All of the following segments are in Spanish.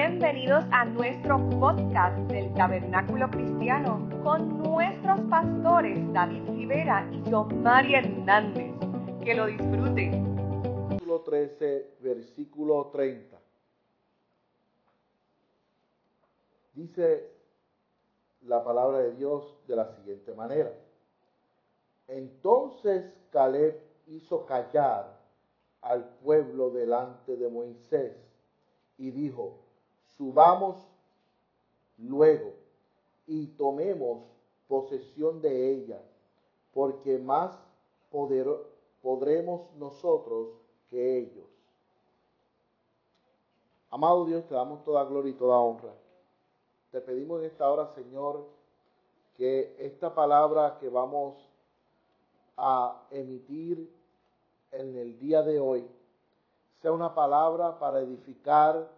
Bienvenidos a nuestro podcast del Tabernáculo Cristiano con nuestros pastores David Rivera y John María Hernández. Que lo disfruten. Capítulo 13, versículo 30. Dice la palabra de Dios de la siguiente manera. Entonces Caleb hizo callar al pueblo delante de Moisés y dijo, subamos luego y tomemos posesión de ella, porque más podremos nosotros que ellos. Amado Dios, te damos toda gloria y toda honra. Te pedimos en esta hora, Señor, que esta palabra que vamos a emitir en el día de hoy sea una palabra para edificar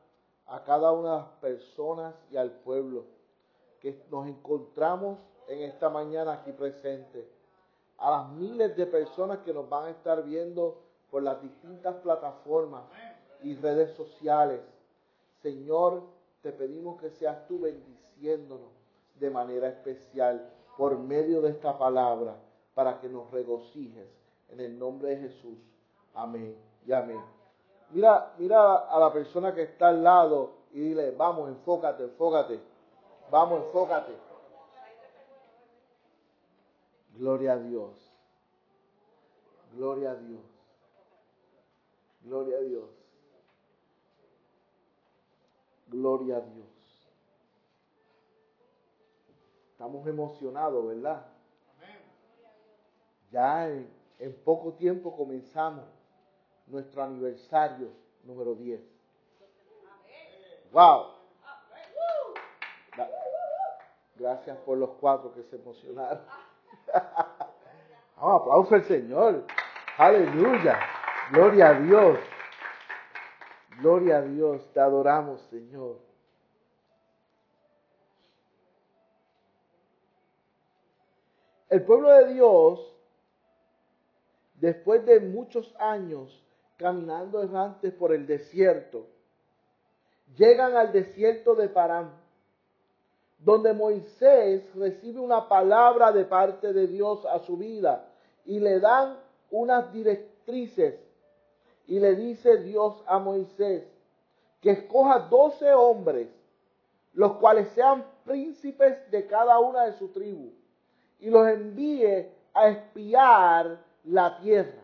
a cada una de las personas y al pueblo que nos encontramos en esta mañana aquí presente, a las miles de personas que nos van a estar viendo por las distintas plataformas y redes sociales. Señor, te pedimos que seas tú bendiciéndonos de manera especial por medio de esta palabra para que nos regocijes en el nombre de Jesús. Amén y amén. Mira, mira a la persona que está al lado y dile, vamos, enfócate, enfócate. Vamos, enfócate. Gloria a Dios. Gloria a Dios. Gloria a Dios. Gloria a Dios. Estamos emocionados, ¿verdad? Ya en, en poco tiempo comenzamos nuestro aniversario número 10. ¡Wow! Gracias por los cuatro que se emocionaron. Vamos, aplauso al Señor. Aleluya. Gloria a Dios. Gloria a Dios. Te adoramos, Señor. El pueblo de Dios, después de muchos años caminando errantes por el desierto, llegan al desierto de Parán, donde Moisés recibe una palabra de parte de Dios a su vida y le dan unas directrices y le dice Dios a Moisés que escoja doce hombres, los cuales sean príncipes de cada una de su tribu, y los envíe a espiar la tierra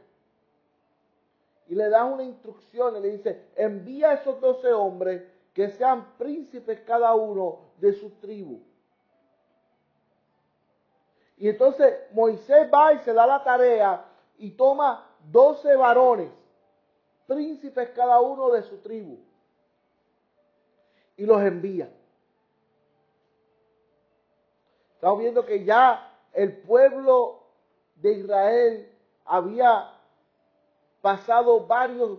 y le da una instrucción y le dice, envía a esos doce hombres que sean príncipes cada uno de su tribu. Y entonces Moisés va y se da la tarea y toma doce varones, príncipes cada uno de su tribu, y los envía. Estamos viendo que ya el pueblo de Israel había pasado varios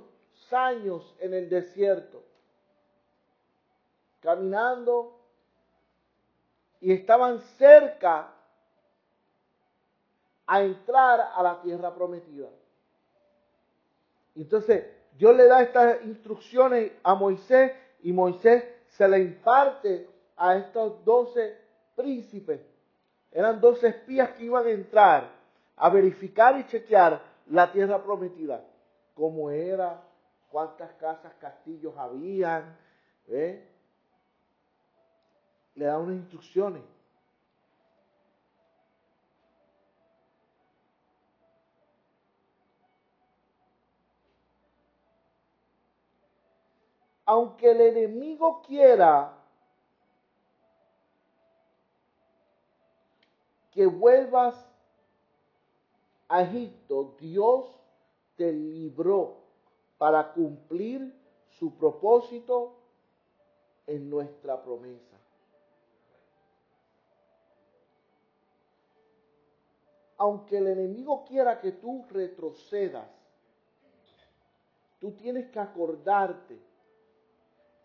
años en el desierto, caminando, y estaban cerca a entrar a la tierra prometida. Entonces, Dios le da estas instrucciones a Moisés y Moisés se le imparte a estos doce príncipes. Eran doce espías que iban a entrar a verificar y chequear la tierra prometida cómo era, cuántas casas, castillos habían. Le da unas instrucciones. Aunque el enemigo quiera que vuelvas a Egipto, Dios te libró para cumplir su propósito en nuestra promesa. Aunque el enemigo quiera que tú retrocedas, tú tienes que acordarte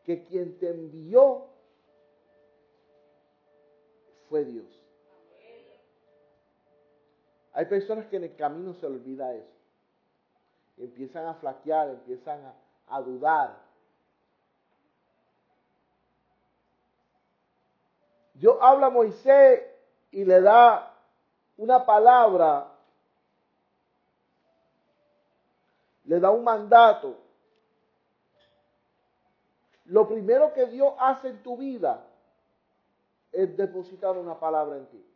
que quien te envió fue Dios. Hay personas que en el camino se olvida eso empiezan a flaquear, empiezan a, dudar. Dios habla a Moisés y le da una palabra, le da un mandato. Lo primero que Dios hace en tu vida es depositar una palabra en ti.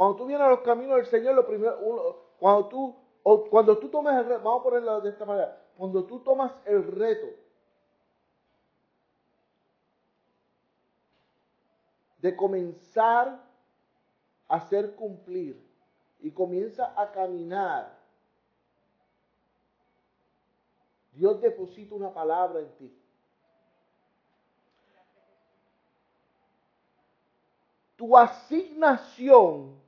Cuando tú vienes a los caminos del Señor, lo primero, cuando tú, cuando tú tomas el reto, vamos a ponerlo de esta manera, cuando tú tomas el reto de comenzar a hacer cumplir y comienza a caminar, Dios deposita una palabra en ti. Tu asignación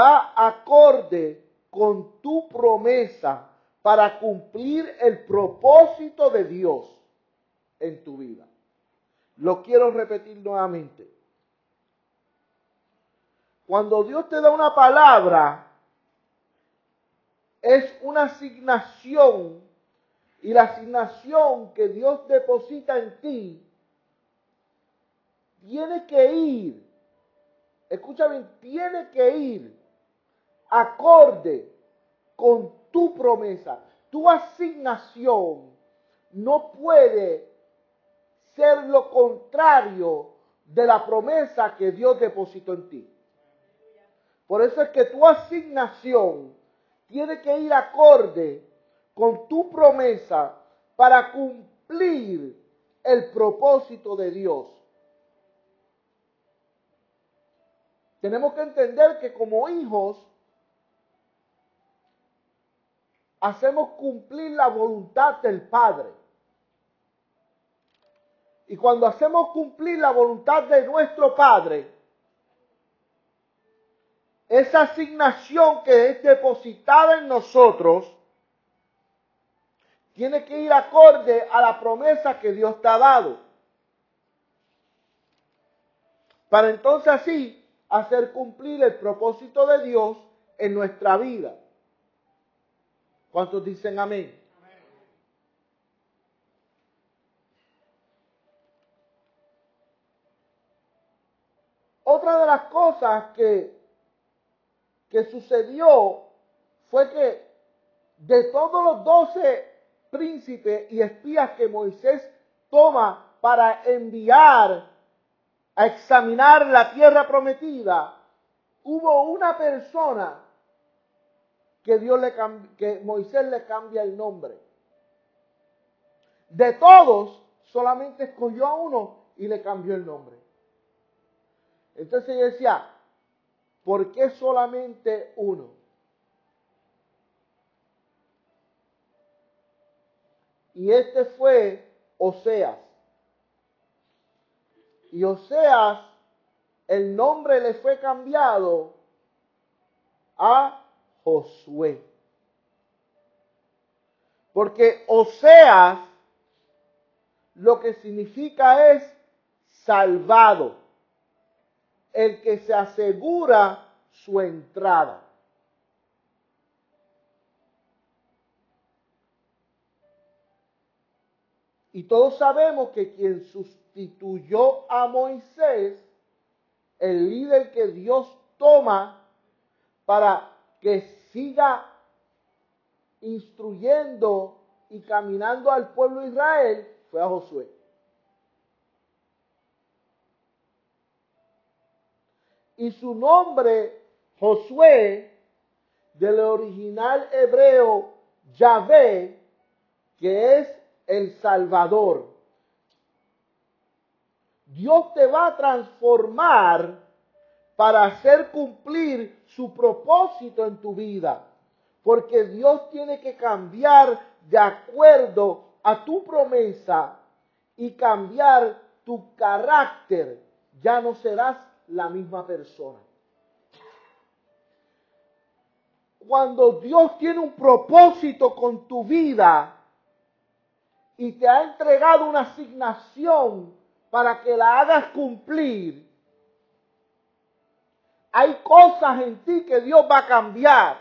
va acorde con tu promesa para cumplir el propósito de Dios en tu vida. Lo quiero repetir nuevamente. Cuando Dios te da una palabra, es una asignación y la asignación que Dios deposita en ti tiene que ir, escucha bien, tiene que ir acorde con tu promesa. Tu asignación no puede ser lo contrario de la promesa que Dios depositó en ti. Por eso es que tu asignación tiene que ir acorde con tu promesa para cumplir el propósito de Dios. Tenemos que entender que como hijos hacemos cumplir la voluntad del Padre. Y cuando hacemos cumplir la voluntad de nuestro Padre, esa asignación que es depositada en nosotros tiene que ir acorde a la promesa que Dios te ha dado. Para entonces así hacer cumplir el propósito de Dios en nuestra vida. ¿Cuántos dicen amén? Otra de las cosas que, que sucedió fue que de todos los doce príncipes y espías que Moisés toma para enviar a examinar la tierra prometida, hubo una persona que, Dios le que Moisés le cambia el nombre. De todos, solamente escogió a uno y le cambió el nombre. Entonces yo decía, ¿por qué solamente uno? Y este fue Oseas. Y Oseas, el nombre le fue cambiado a Josué. Porque Oseas lo que significa es salvado, el que se asegura su entrada. Y todos sabemos que quien sustituyó a Moisés, el líder que Dios toma para que siga instruyendo y caminando al pueblo de Israel fue a Josué. Y su nombre, Josué, del original hebreo Yahvé, que es el Salvador. Dios te va a transformar para hacer cumplir su propósito en tu vida. Porque Dios tiene que cambiar de acuerdo a tu promesa y cambiar tu carácter. Ya no serás la misma persona. Cuando Dios tiene un propósito con tu vida y te ha entregado una asignación para que la hagas cumplir, hay cosas en ti que Dios va a cambiar.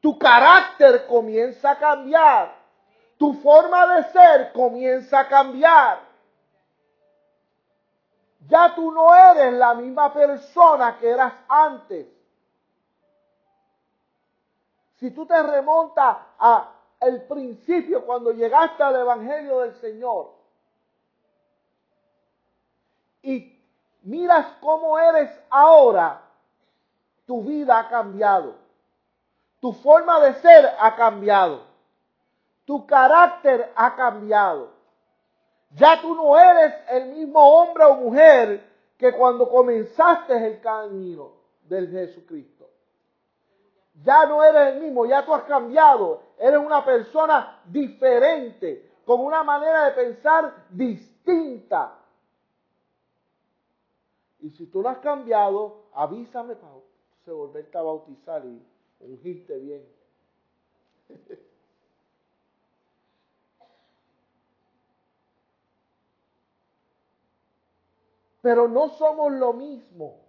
Tu carácter comienza a cambiar. Tu forma de ser comienza a cambiar. Ya tú no eres la misma persona que eras antes. Si tú te remontas a el principio cuando llegaste al evangelio del Señor y miras cómo eres ahora, tu vida ha cambiado. Tu forma de ser ha cambiado. Tu carácter ha cambiado. Ya tú no eres el mismo hombre o mujer que cuando comenzaste el camino del Jesucristo. Ya no eres el mismo, ya tú has cambiado. Eres una persona diferente, con una manera de pensar distinta. Y si tú no has cambiado, avísame para volverte a bautizar y ungirte bien. Pero no somos lo mismo.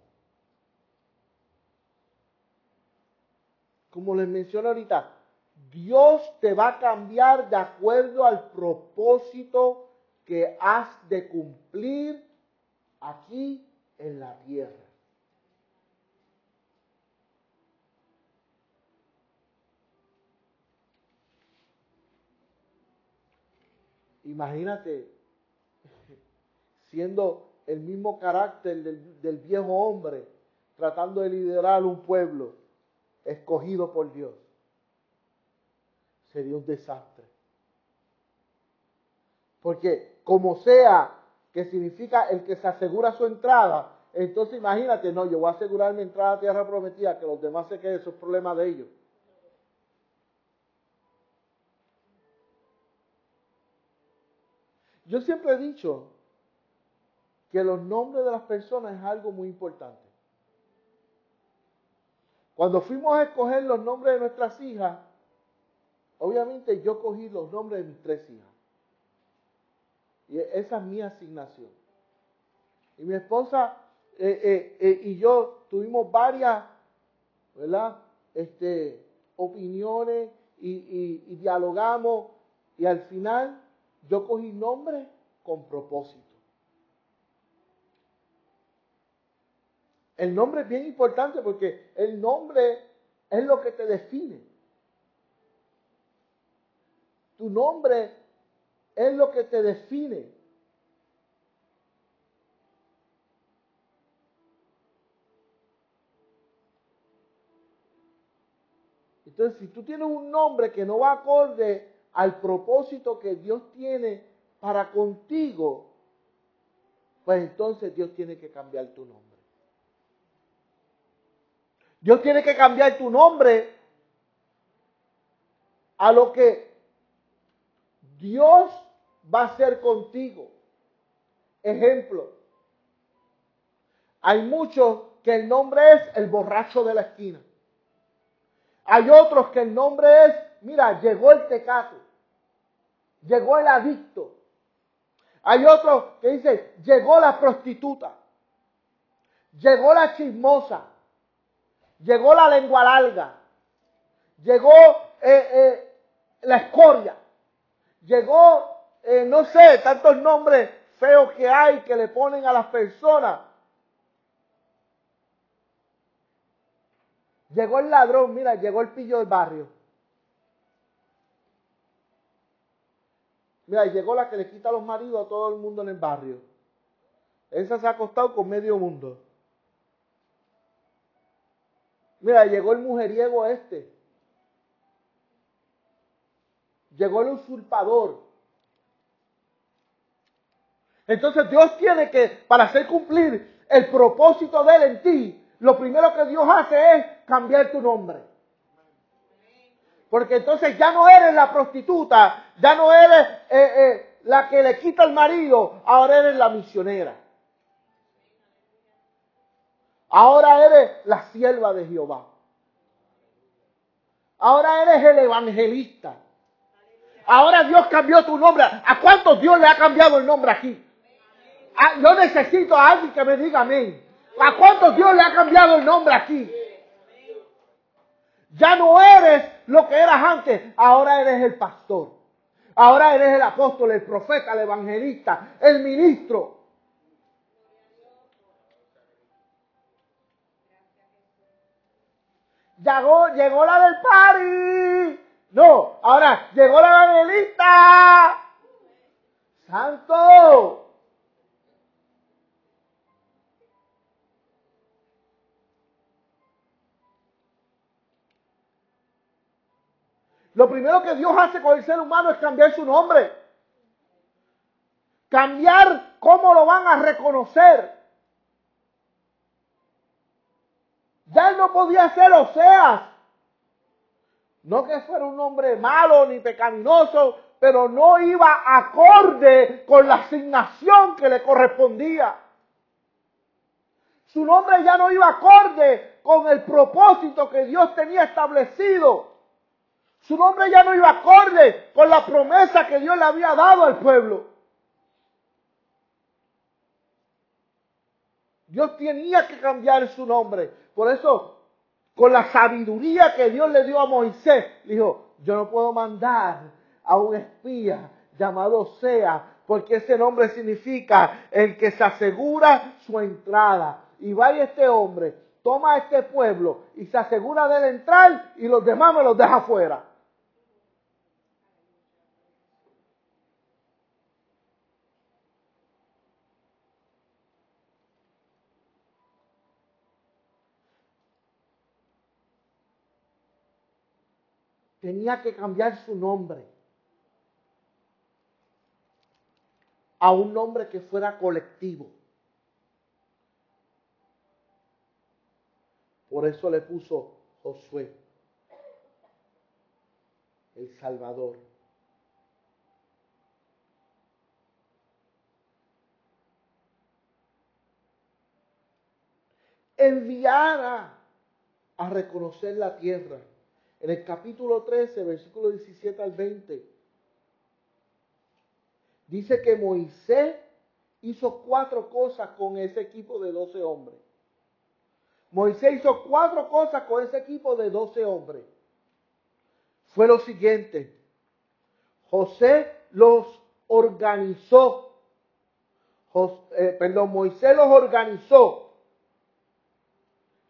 Como les mencioné ahorita, Dios te va a cambiar de acuerdo al propósito que has de cumplir aquí en la tierra. Imagínate siendo el mismo carácter del, viejo hombre tratando de liderar un pueblo escogido por Dios. Sería un desastre. Porque como sea que significa el que se asegura su entrada, entonces imagínate, no, yo voy a asegurar mi entrada a tierra prometida, que los demás se queden, esos problemas de ellos. Yo siempre he dicho que los nombres de las personas es algo muy importante. Cuando fuimos a escoger los nombres de nuestras hijas, obviamente yo cogí los nombres de mis tres hijas. Y esa es mi asignación. Y mi esposa eh, eh, eh, y yo tuvimos varias, ¿verdad? Este, opiniones y, y dialogamos. Y al final yo cogí nombres con propósito. El nombre es bien importante porque el nombre es lo que te define. Tu nombre es lo que te define. Entonces, si tú tienes un nombre que no va acorde al propósito que Dios tiene para contigo, pues entonces Dios tiene que cambiar tu nombre. Dios tiene que cambiar tu nombre a lo que Dios va a hacer contigo. Ejemplo, hay muchos que el nombre es el borracho de la esquina. Hay otros que el nombre es, mira, llegó el tecato, llegó el adicto. Hay otros que dice, llegó la prostituta, llegó la chismosa, llegó la lengua larga, llegó eh, eh, la escoria, llegó, eh, no sé, tantos nombres feos que hay que le ponen a las personas. Llegó el ladrón, mira, llegó el pillo del barrio. Mira, llegó la que le quita los maridos a todo el mundo en el barrio. Esa se ha acostado con medio mundo. Mira, llegó el mujeriego este. Llegó el usurpador. Entonces Dios tiene que, para hacer cumplir el propósito de Él en ti, lo primero que Dios hace es cambiar tu nombre. Porque entonces ya no eres la prostituta, ya no eres eh, eh, la que le quita el marido, ahora eres la misionera. Ahora eres la sierva de Jehová. Ahora eres el evangelista. Ahora Dios cambió tu nombre. ¿A cuántos Dios le ha cambiado el nombre aquí? Ah, yo necesito a alguien que me diga amén. ¿A cuántos Dios le ha cambiado el nombre aquí? Ya no eres lo que eras antes, ahora eres el pastor. Ahora eres el apóstol, el profeta, el evangelista, el ministro. Llegó, llegó la del pari. No, ahora llegó la evangelista. Santo. Lo primero que Dios hace con el ser humano es cambiar su nombre. Cambiar cómo lo van a reconocer. Ya él no podía ser Oseas. No que fuera un hombre malo ni pecaminoso, pero no iba acorde con la asignación que le correspondía. Su nombre ya no iba acorde con el propósito que Dios tenía establecido. Su nombre ya no iba acorde con la promesa que Dios le había dado al pueblo. Dios tenía que cambiar su nombre. Por eso, con la sabiduría que Dios le dio a Moisés, dijo, yo no puedo mandar a un espía llamado Sea, porque ese nombre significa el que se asegura su entrada. Y vaya este hombre, toma a este pueblo y se asegura de entrar y los demás me los deja fuera. Tenía que cambiar su nombre a un nombre que fuera colectivo. Por eso le puso Josué, el Salvador. Enviara a reconocer la tierra en el capítulo 13, versículo 17 al 20, dice que Moisés hizo cuatro cosas con ese equipo de 12 hombres. Moisés hizo cuatro cosas con ese equipo de 12 hombres. Fue lo siguiente. José los organizó. Eh, perdón, Moisés los organizó.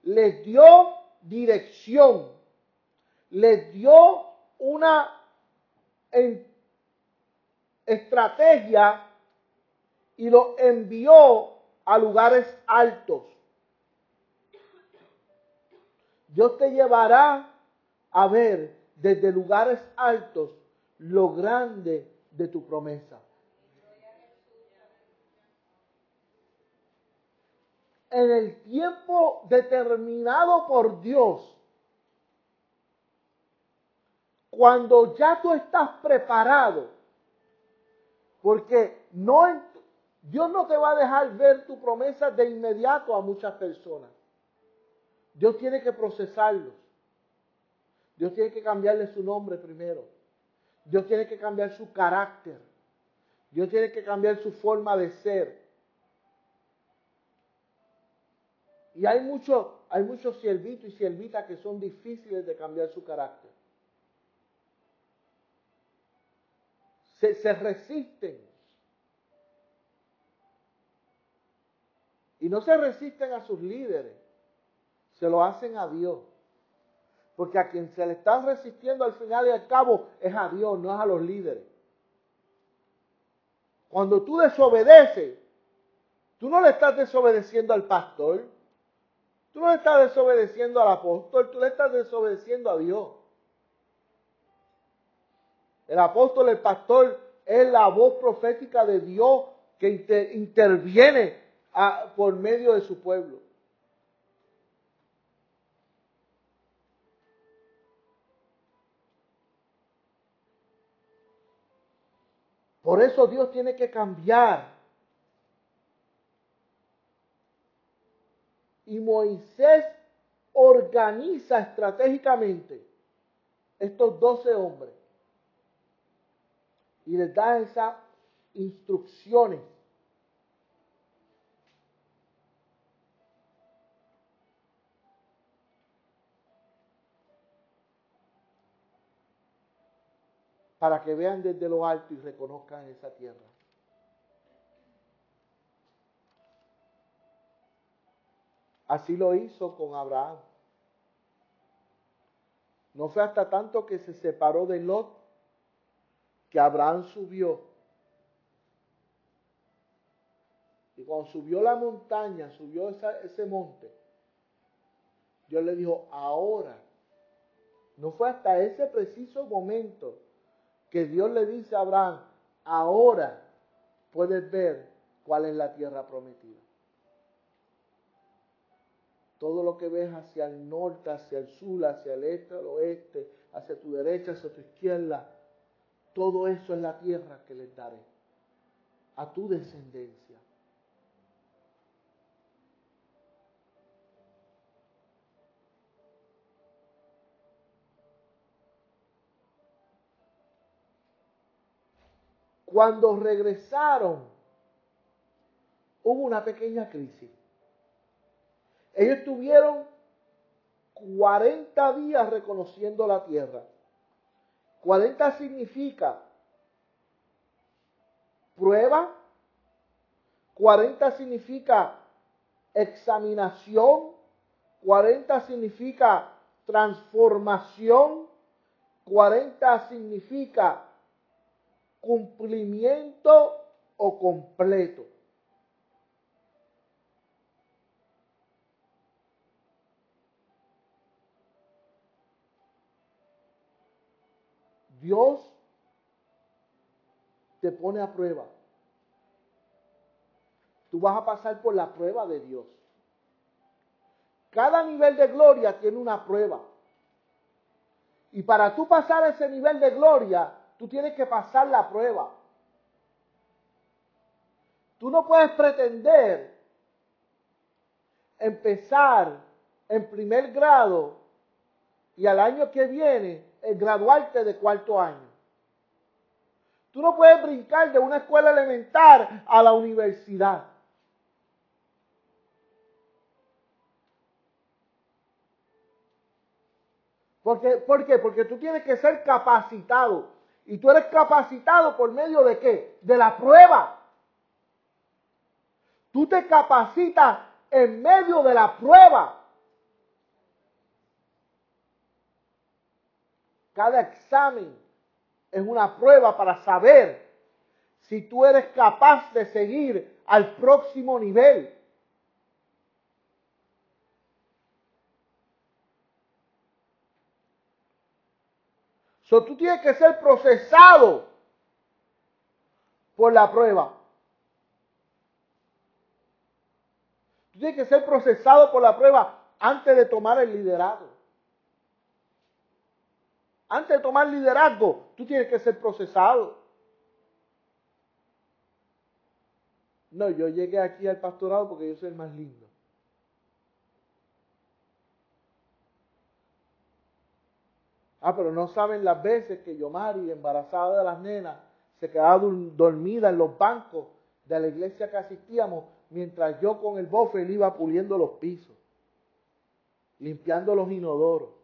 Les dio dirección les dio una estrategia y lo envió a lugares altos. Dios te llevará a ver desde lugares altos lo grande de tu promesa. En el tiempo determinado por Dios, cuando ya tú estás preparado, porque Dios no te va a dejar ver tu promesa de inmediato a muchas personas. Dios tiene que procesarlos. Dios tiene que cambiarle su nombre primero. Dios tiene que cambiar su carácter. Dios tiene que cambiar su forma de ser. Y hay muchos hay muchos siervitos y siervitas que son difíciles de cambiar su carácter. Se, resisten. Y no se resisten a sus líderes, se lo hacen a Dios. Porque a quien se le están resistiendo al final y al cabo es a Dios, no es a los líderes. Cuando tú desobedeces, tú no le estás desobedeciendo al pastor, tú no le estás desobedeciendo al apóstol, tú le estás desobedeciendo a Dios. El apóstol, el pastor, es la voz profética de Dios que interviene por medio de su pueblo. Por eso Dios tiene que cambiar. Y Moisés organiza estratégicamente estos doce hombres y les da esas instrucciones. para que vean desde lo alto y reconozcan esa tierra. Así lo hizo con Abraham. No fue hasta tanto que se separó de Lot que Abraham subió. Y cuando subió la montaña, subió ese monte, Dios le dijo, ahora. No fue hasta ese preciso momento que Dios le dice a Abraham, ahora puedes ver cuál es la tierra prometida. Todo lo que ves hacia el norte, hacia el sur, hacia el este, al oeste, hacia tu derecha, hacia tu izquierda, todo eso es la tierra que les daré a tu descendencia. Cuando regresaron, hubo una pequeña crisis. Ellos tuvieron 40 días reconociendo la tierra. 40 significa prueba. 40 significa examinación. 40 significa transformación. 40 significa cumplimiento o completo. Dios te pone a prueba. Tú vas a pasar por la prueba de Dios. Cada nivel de gloria tiene una prueba. Y para tú pasar ese nivel de gloria, tú tienes que pasar la prueba. Tú no puedes pretender empezar en primer grado y al año que viene graduarte de cuarto año. Tú no puedes brincar de una escuela elemental a la universidad. Porque, ¿Por qué? Porque tú tienes que ser capacitado. Y tú eres capacitado por medio de qué? De la prueba. Tú te capacitas en medio de la prueba. Cada examen es una prueba para saber si tú eres capaz de seguir al próximo nivel. So, tú tienes que ser procesado por la prueba. Tú tienes que ser procesado por la prueba antes de tomar el liderazgo. Antes de tomar liderazgo, tú tienes que ser procesado. No, yo llegué aquí al pastorado porque yo soy el más lindo. Ah, pero no saben las veces que yo, Mari, embarazada de las nenas, se quedaba dormida en los bancos de la iglesia que asistíamos, mientras yo con el bofe le iba puliendo los pisos, limpiando los inodoros.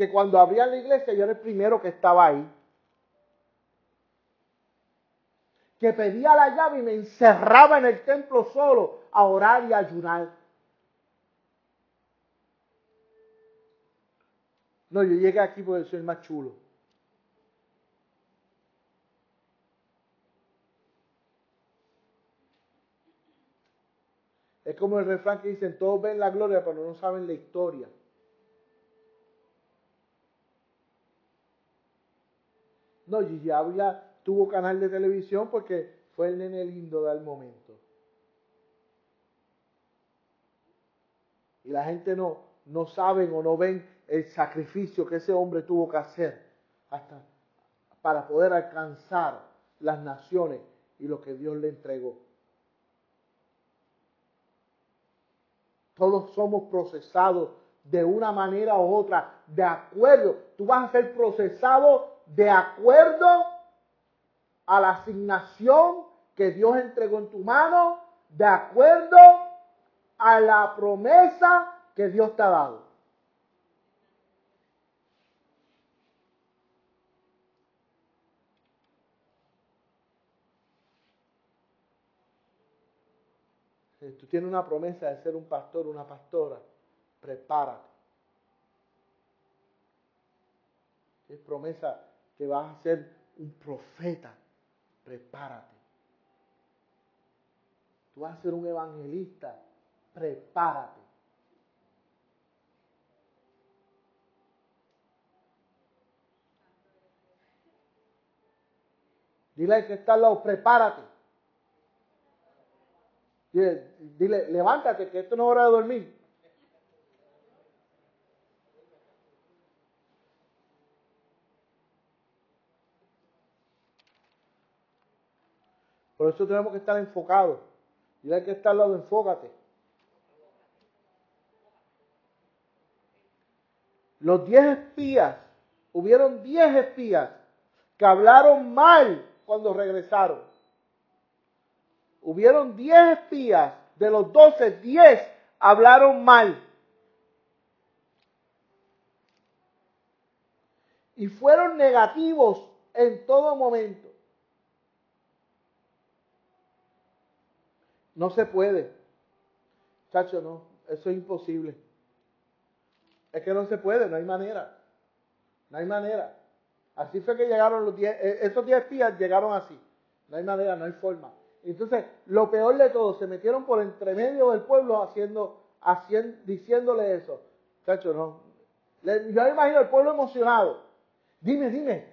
Que cuando abría la iglesia yo era el primero que estaba ahí. Que pedía la llave y me encerraba en el templo solo a orar y ayunar. No, yo llegué aquí porque soy el más chulo. Es como el refrán que dicen, todos ven la gloria, pero no saben la historia. No, Gigi Ávila tuvo canal de televisión porque fue el nene lindo del momento. Y la gente no, no saben o no ven el sacrificio que ese hombre tuvo que hacer hasta para poder alcanzar las naciones y lo que Dios le entregó. Todos somos procesados de una manera u otra, de acuerdo. Tú vas a ser procesado de acuerdo a la asignación que Dios entregó en tu mano, de acuerdo a la promesa que Dios te ha dado. Tú tienes una promesa de ser un pastor, una pastora prepárate. Es promesa que vas a ser un profeta, prepárate. Tú vas a ser un evangelista, prepárate. Dile al que está al lado, prepárate. Dile, dile, levántate, que esto no es hora de dormir. Por eso tenemos que estar enfocados. Dile al que está al lado, enfócate. Los diez espías, hubieron diez espías que hablaron mal cuando regresaron. Hubieron 10 espías, de los 12, 10 hablaron mal. Y fueron negativos en todo momento. No se puede. Chacho, no, eso es imposible. Es que no se puede, no hay manera. No hay manera. Así fue que llegaron los 10, eh, esos 10 espías llegaron así. No hay manera, no hay forma. Entonces, lo peor de todo, se metieron por entre medio del pueblo haciendo, haciendo diciéndole eso. Chacho, no. Yo me imagino el pueblo emocionado. Dime, dime,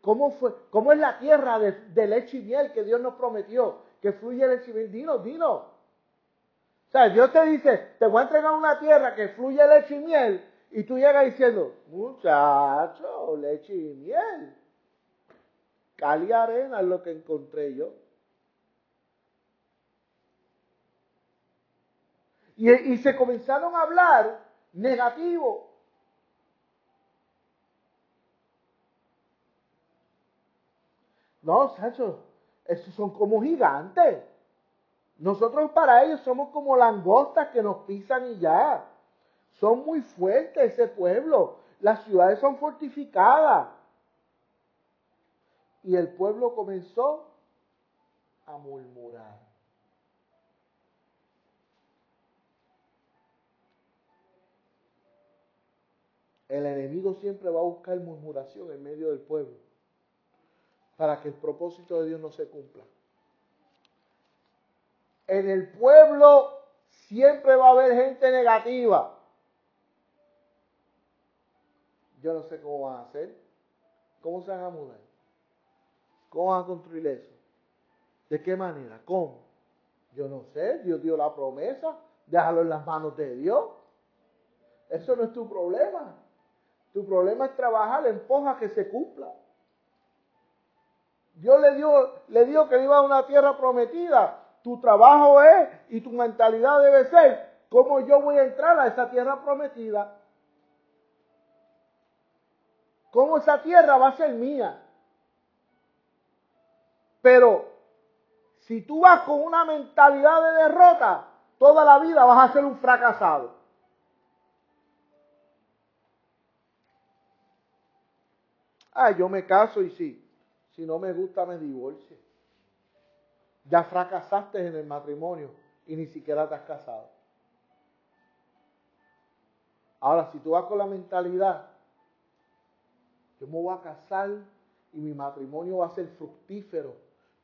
¿cómo, fue, cómo es la tierra de, leche y miel que Dios nos prometió? Que fluye leche y miel. Dinos, dinos. O sea, Dios te dice, te voy a entregar una tierra que fluye leche y miel y tú llegas diciendo, muchacho, leche y miel. Cali arena es lo que encontré yo. Y, y se comenzaron a hablar negativo. No, Sacho, esos son como gigantes. Nosotros para ellos somos como langostas que nos pisan y ya. Son muy fuertes ese pueblo. Las ciudades son fortificadas. Y el pueblo comenzó a murmurar. El enemigo siempre va a buscar murmuración en medio del pueblo para que el propósito de Dios no se cumpla. En el pueblo siempre va a haber gente negativa. Yo no sé cómo van a hacer. ¿Cómo se van a mudar? ¿Cómo van a construir eso? ¿De qué manera? ¿Cómo? Yo no sé. Dios dio la promesa. Déjalo en las manos de Dios. Eso no es tu problema. Tu problema es trabajar en poja que se cumpla. Dios le dio, le que iba a una tierra prometida. Tu trabajo es y tu mentalidad debe ser cómo yo voy a entrar a esa tierra prometida cómo esa tierra va a ser mía. Pero si tú vas con una mentalidad de derrota, toda la vida vas a ser un fracasado. Ah, yo me caso y sí, si no me gusta me divorcio. Ya fracasaste en el matrimonio y ni siquiera te has casado. Ahora, si tú vas con la mentalidad yo me voy a casar y mi matrimonio va a ser fructífero.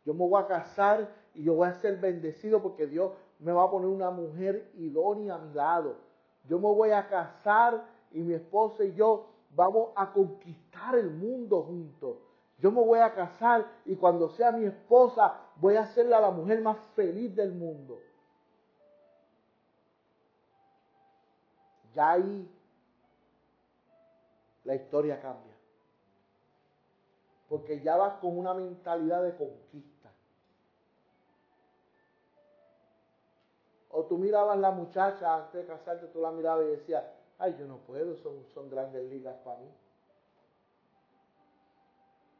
Yo me voy a casar y yo voy a ser bendecido porque Dios me va a poner una mujer idónea a mi lado. Yo me voy a casar y mi esposa y yo vamos a conquistar el mundo juntos. Yo me voy a casar y cuando sea mi esposa voy a hacerla la mujer más feliz del mundo. Ya ahí la historia cambia porque ya vas con una mentalidad de conquista. O tú mirabas la muchacha antes de casarte, tú la mirabas y decías, ay, yo no puedo, son, son grandes ligas para mí.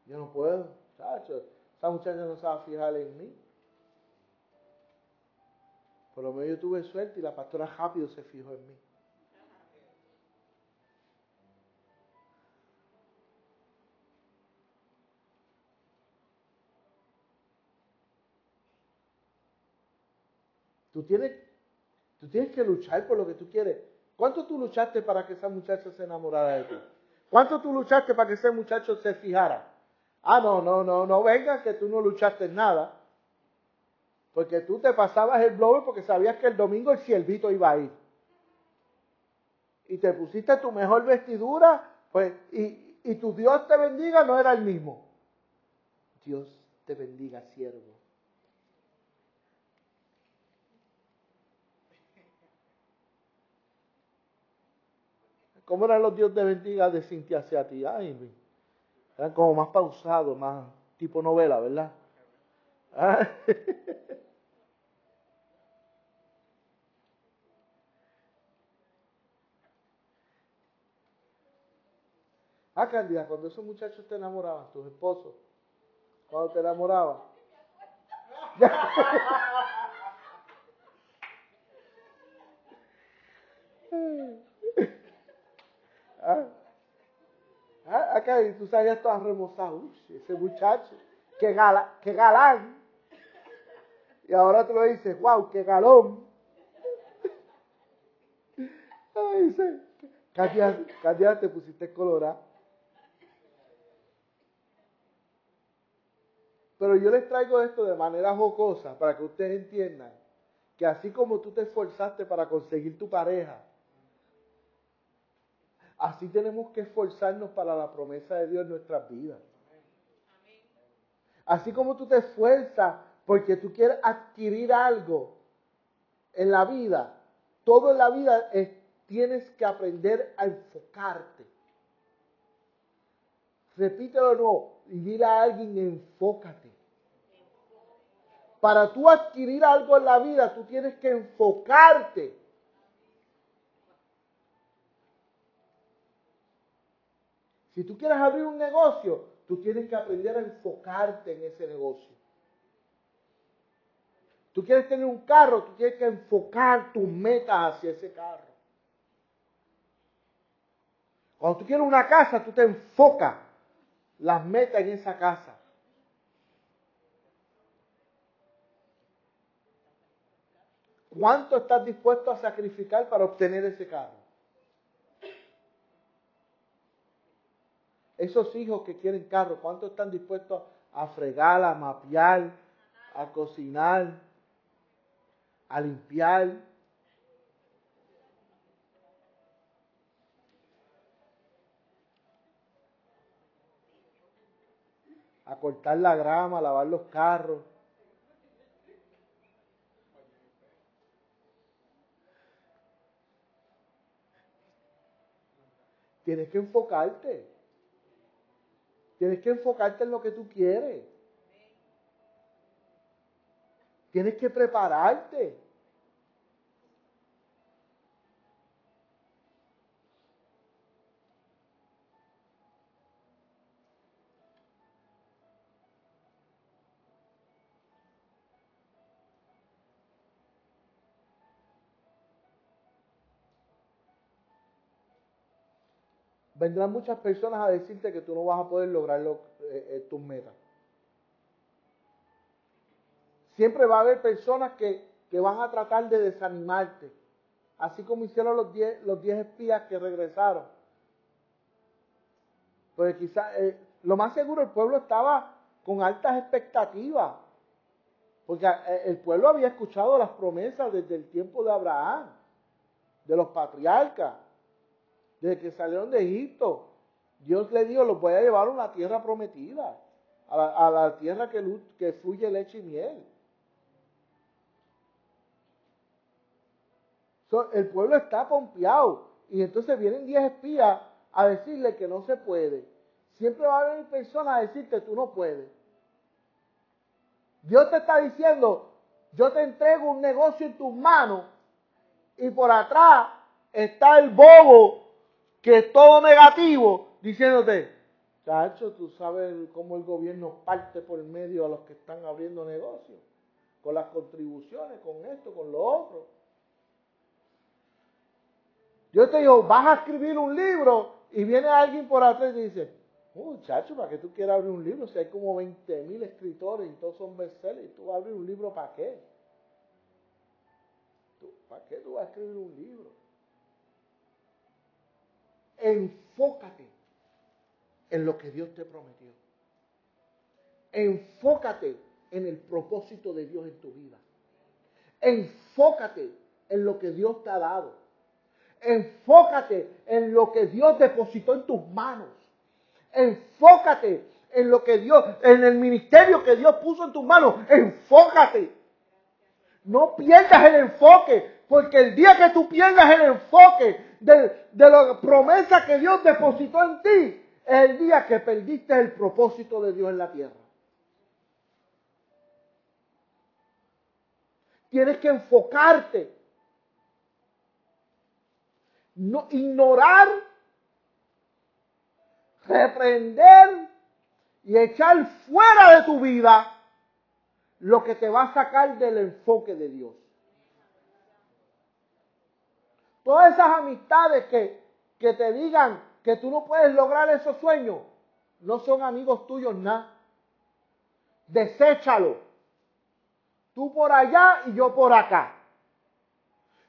Yo no puedo, chacho, esa muchacha no a fijar en mí. Por lo menos yo tuve suerte y la pastora rápido se fijó en mí. Tú tienes, tú tienes que luchar por lo que tú quieres. ¿Cuánto tú luchaste para que esa muchacha se enamorara de ti? ¿Cuánto tú luchaste para que ese muchacho se fijara? Ah, no, no, no, no venga que tú no luchaste nada. Porque tú te pasabas el blower porque sabías que el domingo el ciervito iba a ir. Y te pusiste tu mejor vestidura, pues, y, y tu Dios te bendiga no era el mismo. Dios te bendiga, siervo. ¿Cómo eran los Dios de bendiga de Cintia hacia ti? Ay, eran como más pausados, más tipo novela, ¿verdad? Ah. Ah, Candida, cuando esos muchachos te enamoraban, tus esposos, cuando te enamoraban. ah, ah, acá tú sabías todo remozado. Uy, ese muchacho, qué, gala, qué galán. Y ahora tú lo dices, wow, qué galón. Ay, dice, Katia, te pusiste colorada. Pero yo les traigo esto de manera jocosa para que ustedes entiendan que así como tú te esforzaste para conseguir tu pareja, así tenemos que esforzarnos para la promesa de Dios en nuestras vidas. Así como tú te esfuerzas porque tú quieres adquirir algo en la vida, todo en la vida tienes que aprender a enfocarte. Repítelo no y dile a alguien enfócate. Para tú adquirir algo en la vida, tú tienes que enfocarte. Si tú quieres abrir un negocio, tú tienes que aprender a enfocarte en ese negocio. Tú quieres tener un carro, tú tienes que enfocar tus metas hacia ese carro. Cuando tú quieres una casa, tú te enfocas las metas en esa casa. ¿Cuánto estás dispuesto a sacrificar para obtener ese carro? Esos hijos que quieren carro, ¿cuánto están dispuestos a fregar, a mapear, a cocinar, a limpiar? A cortar la grama, a lavar los carros. Tienes que enfocarte. Tienes que enfocarte en lo que tú quieres. Tienes que prepararte. Vendrán muchas personas a decirte que tú no vas a poder lograr eh, eh, tus metas. Siempre va a haber personas que, van a tratar de desanimarte, así como hicieron los 10 los diez espías que regresaron. Porque quizás, eh, lo más seguro, el pueblo estaba con altas expectativas, porque el pueblo había escuchado las promesas desde el tiempo de Abraham, de los patriarcas desde que salieron de Egipto, Dios le dijo, los voy a llevar a una tierra prometida, a la, tierra que, fluye leche y miel. el pueblo está pompeado y entonces vienen 10 espías a decirle que no se puede. Siempre va a haber personas a decirte tú no puedes. Dios te está diciendo, yo te entrego un negocio en tus manos y por atrás está el bobo que es todo negativo, diciéndote, chacho, tú sabes cómo el gobierno parte por medio a los que están abriendo negocios, con las contribuciones, con esto, con lo otro. Yo te digo, vas a escribir un libro y viene alguien por atrás y dice, muchacho, ¿para qué tú quieres abrir un libro? Si hay como 20 mil escritores y todos son bestsellers, ¿tú vas a abrir un libro para qué? ¿Para qué tú vas a escribir un libro? Enfócate en lo que Dios te prometió. Enfócate en el propósito de Dios en tu vida. Enfócate en lo que Dios te ha dado. Enfócate en lo que Dios depositó en tus manos. Enfócate en lo que Dios, en el ministerio que Dios puso en tus manos. Enfócate. No pierdas el enfoque, porque el día que tú pierdas el enfoque de, de la promesa que Dios depositó en ti, es el día que perdiste el propósito de Dios en la tierra. Tienes que enfocarte. No ignorar, reprender y echar fuera de tu vida lo que te va a sacar del enfoque de Dios. Todas esas amistades que, que te digan que tú no puedes lograr esos sueños, no son amigos tuyos nada. Deséchalo. Tú por allá y yo por acá.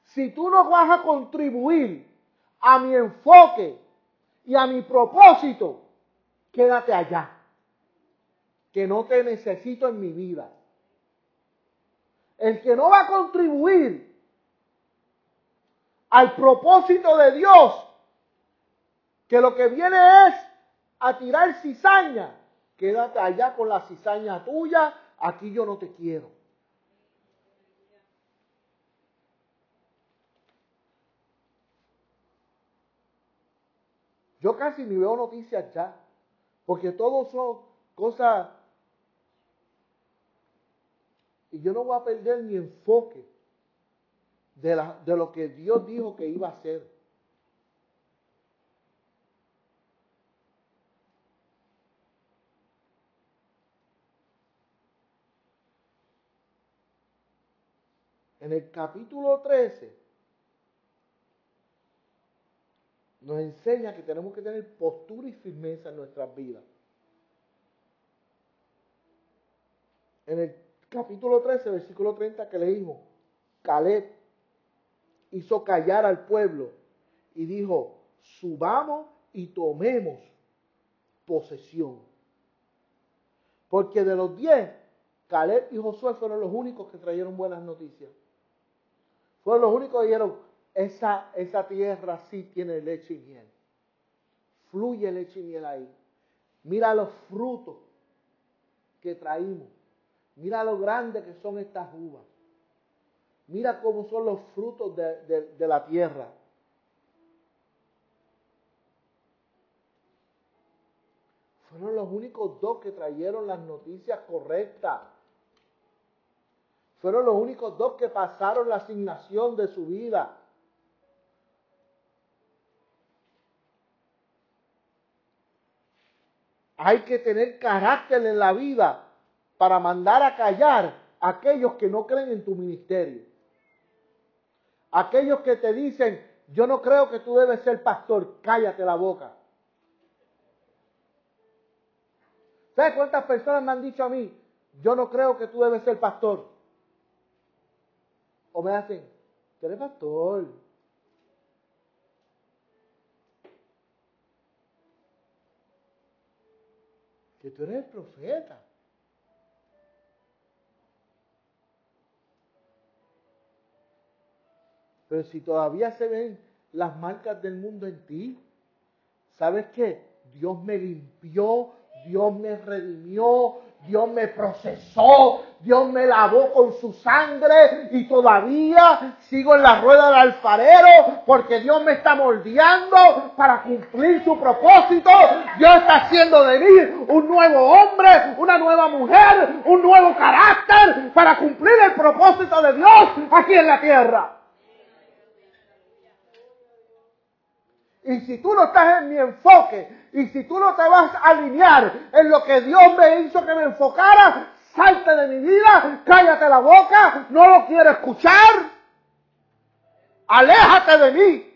Si tú no vas a contribuir a mi enfoque y a mi propósito, quédate allá. Que no te necesito en mi vida. El que no va a contribuir al propósito de Dios, que lo que viene es a tirar cizaña, quédate allá con la cizaña tuya, aquí yo no te quiero. Yo casi ni veo noticias ya, porque todo son cosas y yo no voy a perder mi enfoque de, la, de lo que Dios dijo que iba a hacer. En el capítulo 13 nos enseña que tenemos que tener postura y firmeza en nuestras vidas. En el capítulo 13, versículo 30 que leímos, Caleb hizo callar al pueblo y dijo, subamos y tomemos posesión. Porque de los diez, Caleb y Josué fueron los únicos que trajeron buenas noticias. Fueron los únicos que dijeron, esa, esa tierra sí tiene leche y miel. Fluye leche y miel ahí. Mira los frutos que traímos. Mira lo grande que son estas uvas. Mira cómo son los frutos de, de la tierra. Fueron los únicos dos que trajeron las noticias correctas. Fueron los únicos dos que pasaron la asignación de su vida. Hay que tener carácter en la vida para mandar a callar a aquellos que no creen en tu ministerio. Aquellos que te dicen, yo no creo que tú debes ser pastor, cállate la boca. ¿Sabes cuántas personas me han dicho a mí, yo no creo que tú debes ser pastor? O me hacen, tú eres pastor. Que tú eres profeta. Pero si todavía se ven las marcas del mundo en ti, ¿sabes qué? Dios me limpió, Dios me redimió, Dios me procesó, Dios me lavó con su sangre y todavía sigo en la rueda del alfarero porque Dios me está moldeando para cumplir su propósito. Dios está haciendo de mí un nuevo hombre, una nueva mujer, un nuevo carácter para cumplir el propósito de Dios aquí en la tierra. Y si tú no estás en mi enfoque, y si tú no te vas a alinear en lo que Dios me hizo que me enfocara, salte de mi vida, cállate la boca, no lo quiero escuchar, aléjate de mí.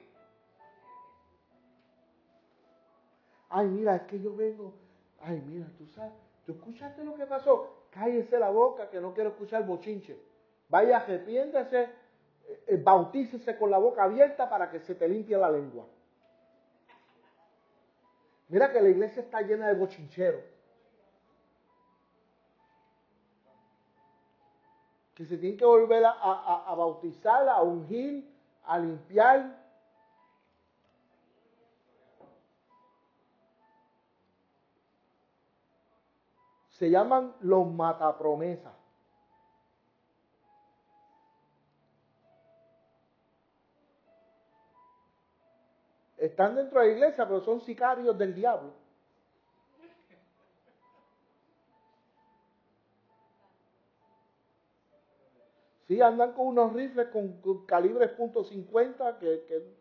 Ay, mira, es que yo vengo, ay, mira, tú sabes, tú escuchaste lo que pasó, cállese la boca que no quiero escuchar bochinche. Vaya, arrepiéntese, eh, eh, bautícese con la boca abierta para que se te limpie la lengua. Mira que la iglesia está llena de bochincheros. Que se tienen que volver a, a, a bautizar, a ungir, a limpiar. Se llaman los matapromesas. Están dentro de la iglesia, pero son sicarios del diablo. Sí, andan con unos rifles con, calibres .50 que, que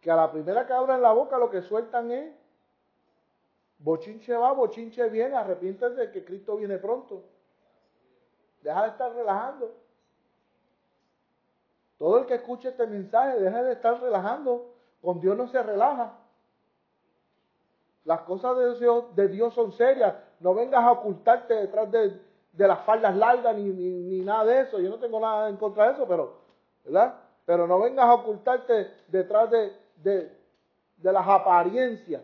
que a la primera que abran la boca lo que sueltan es bochinche va, bochinche viene, arrepiéntete de que Cristo viene pronto. Deja de estar relajando. Todo el que escuche este mensaje deja de estar relajando. Con Dios no se relaja. Las cosas de Dios, son serias. No vengas a ocultarte detrás de, las faldas largas ni, ni, nada de eso. Yo no tengo nada en contra de eso, pero, ¿verdad? Pero no vengas a ocultarte detrás de, de, de las apariencias.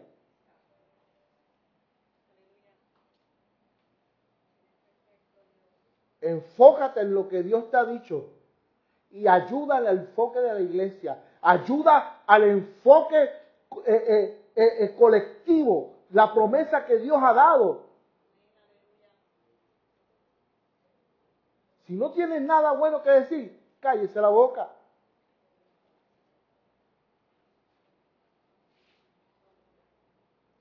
Enfócate en lo que Dios te ha dicho y ayuda al enfoque de la iglesia, ayuda al enfoque eh, eh, eh, colectivo, la promesa que Dios ha dado. Si no tienes nada bueno que decir, cállese la boca.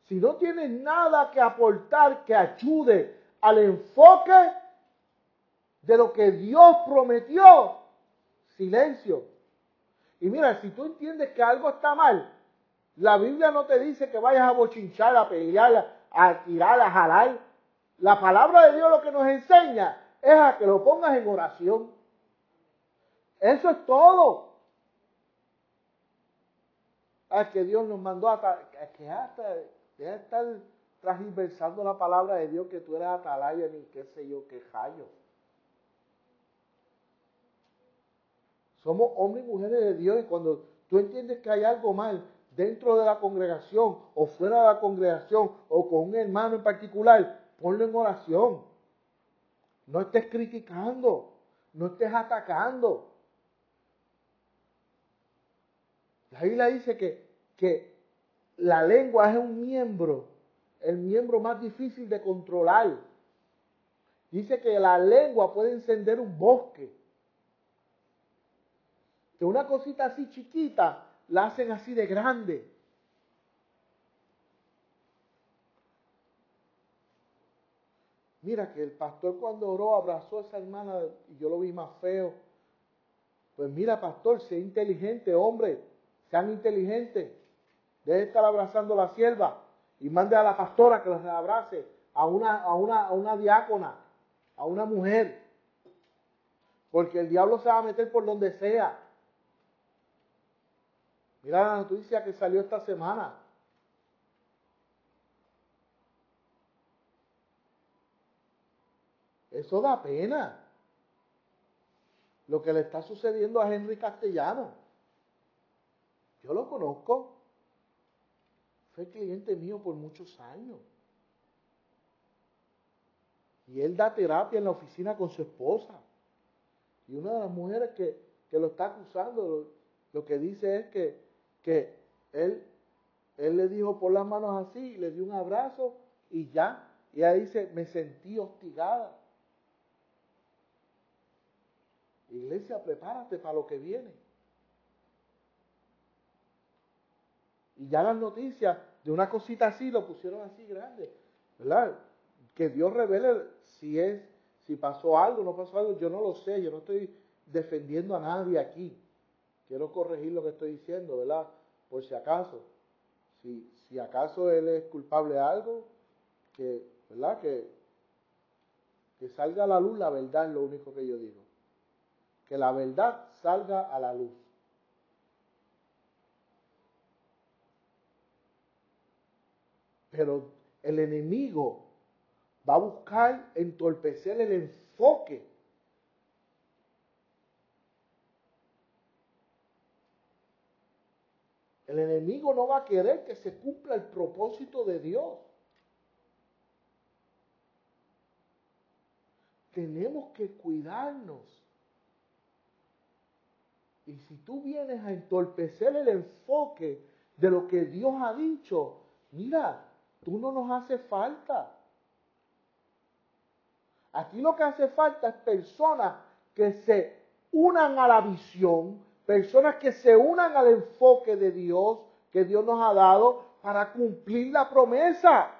Si no tienes nada que aportar que ayude al enfoque de lo que Dios prometió, silencio. Y mira, si tú entiendes que algo está mal, la Biblia no te dice que vayas a bochinchar, a pelear, a tirar, a jalar. La palabra de Dios lo que nos enseña es a que lo pongas en oración. Eso es todo. A que Dios nos mandó a, que hasta de estar transversando la palabra de Dios que tú eres atalaya ni qué sé yo, qué jallo. Somos hombres y mujeres de Dios y cuando tú entiendes que hay algo mal dentro de la congregación o fuera de la congregación o con un hermano en particular, ponlo en oración. No estés criticando, no estés atacando. La Biblia dice que, que la lengua es un miembro, el miembro más difícil de controlar. Dice que la lengua puede encender un bosque que una cosita así chiquita la hacen así de grande. Mira que el pastor cuando oró abrazó a esa hermana y yo lo vi más feo. Pues mira, pastor, sea inteligente, hombre, sean inteligentes. Deje estar abrazando a la sierva y mande a la pastora que los abrace, a una, a una, a una diácona, a una mujer. Porque el diablo se va a meter por donde sea. Mira la noticia que salió esta semana. Eso da pena. Lo que le está sucediendo a Henry Castellano. Yo lo conozco. Fue cliente mío por muchos años. Y él da terapia en la oficina con su esposa. Y una de las mujeres que, que lo está acusando, lo que dice es que que él, él le dijo por las manos así, le dio un abrazo y ya. Y ella dice, me sentí hostigada. Iglesia, prepárate para lo que viene. Y ya las noticias de una cosita así lo pusieron así grande, ¿verdad? Que Dios revele si es, si pasó algo, no pasó algo, yo no lo sé, yo no estoy defendiendo a nadie aquí. Quiero corregir lo que estoy diciendo, ¿verdad? por si acaso, si, si acaso él es culpable de algo, que, ¿verdad? Que, que salga a la luz la verdad es lo único que yo digo. Que la verdad salga a la luz. Pero el enemigo va a buscar entorpecer el enfoque El enemigo no va a querer que se cumpla el propósito de Dios. Tenemos que cuidarnos. Y si tú vienes a entorpecer el enfoque de lo que Dios ha dicho, mira, tú no nos hace falta. Aquí lo que hace falta es personas que se unan a la visión, personas que se unan al enfoque de Dios que Dios nos ha dado para cumplir la promesa.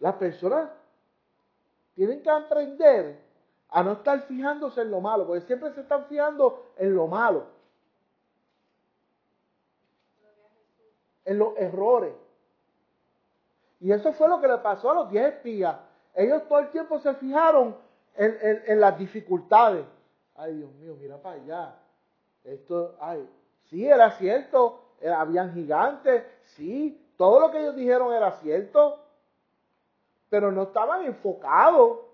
Las personas tienen que aprender a no estar fijándose en lo malo, porque siempre se están fijando en lo malo, en los errores. Y eso fue lo que le pasó a los diez espías. Ellos todo el tiempo se fijaron en, las dificultades. Ay, Dios mío, mira para allá. Esto, ay, sí, era cierto, habían gigantes, sí, todo lo que ellos dijeron era cierto, pero no estaban enfocados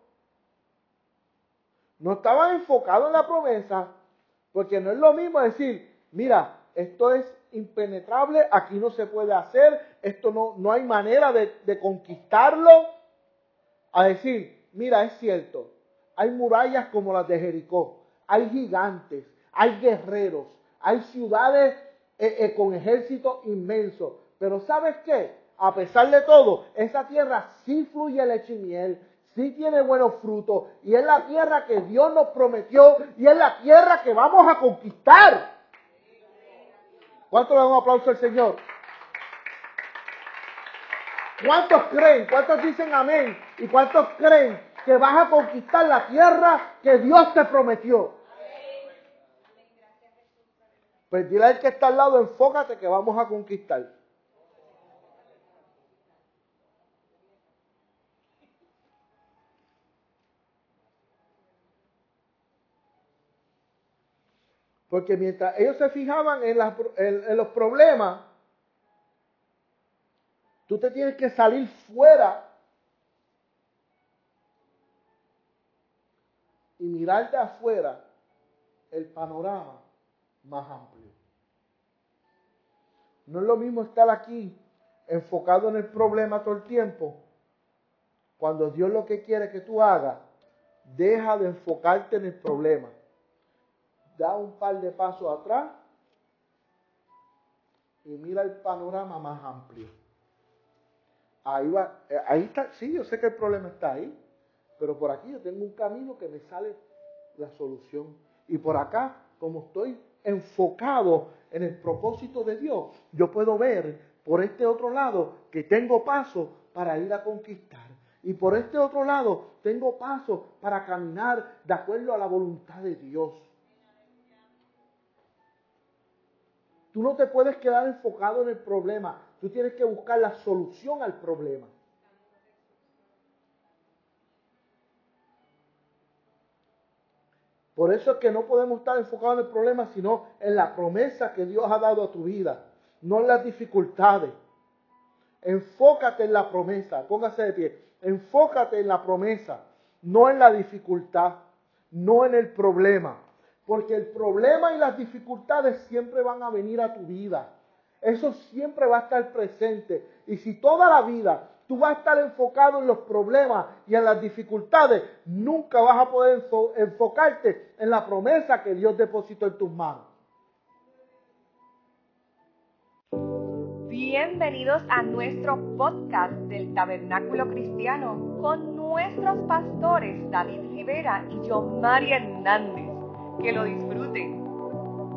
no estaban enfocados en la promesa, porque no es lo mismo decir, mira, esto es impenetrable, aquí no se puede hacer, esto no, no hay manera de, de conquistarlo, a decir, mira, es cierto, hay murallas como las de Jericó, hay gigantes, hay guerreros, hay ciudades eh, eh, con ejércitos inmensos, pero ¿sabes qué? A pesar de todo, esa tierra sí fluye leche y miel, sí tiene buenos frutos y es la tierra que Dios nos prometió y es la tierra que vamos a conquistar. ¿Cuánto le damos aplauso al Señor? ¿Cuántos creen? ¿Cuántos dicen amén? ¿Y cuántos creen que vas a conquistar la tierra que Dios te prometió? Pues dile al que está al lado, enfócate que vamos a conquistar. Porque mientras ellos se fijaban en, los problemas, tú te tienes que salir fuera y mirar de afuera el panorama más amplio. No es lo mismo estar aquí enfocado en el problema todo el tiempo. Cuando Dios lo que quiere que tú hagas, deja de enfocarte en el problema da un par de pasos atrás y mira el panorama más amplio. Ahí va, eh, ahí está, sí, yo sé que el problema está ahí, pero por aquí yo tengo un camino que me sale la solución. Y por acá, como estoy enfocado en el propósito de Dios, yo puedo ver por este otro lado que tengo paso para ir a conquistar. Y por este otro lado tengo paso para caminar de acuerdo a la voluntad de Dios. Tú no te puedes quedar enfocado en el problema. Tú tienes que buscar la solución al problema. Por eso es que no podemos estar enfocados en el problema, sino en la promesa que Dios ha dado a tu vida, no en las dificultades. Enfócate en la promesa, póngase de pie. Enfócate en la promesa, no en la dificultad, no en el problema. Porque el problema y las dificultades siempre van a venir a tu vida. Eso siempre va a estar presente. Y si toda la vida tú vas a estar enfocado en los problemas y en las dificultades, nunca vas a poder enfocarte en la promesa que Dios depositó en tus manos. Bienvenidos a nuestro podcast del Tabernáculo Cristiano con nuestros pastores David Rivera y yo, María Hernández que lo disfruten.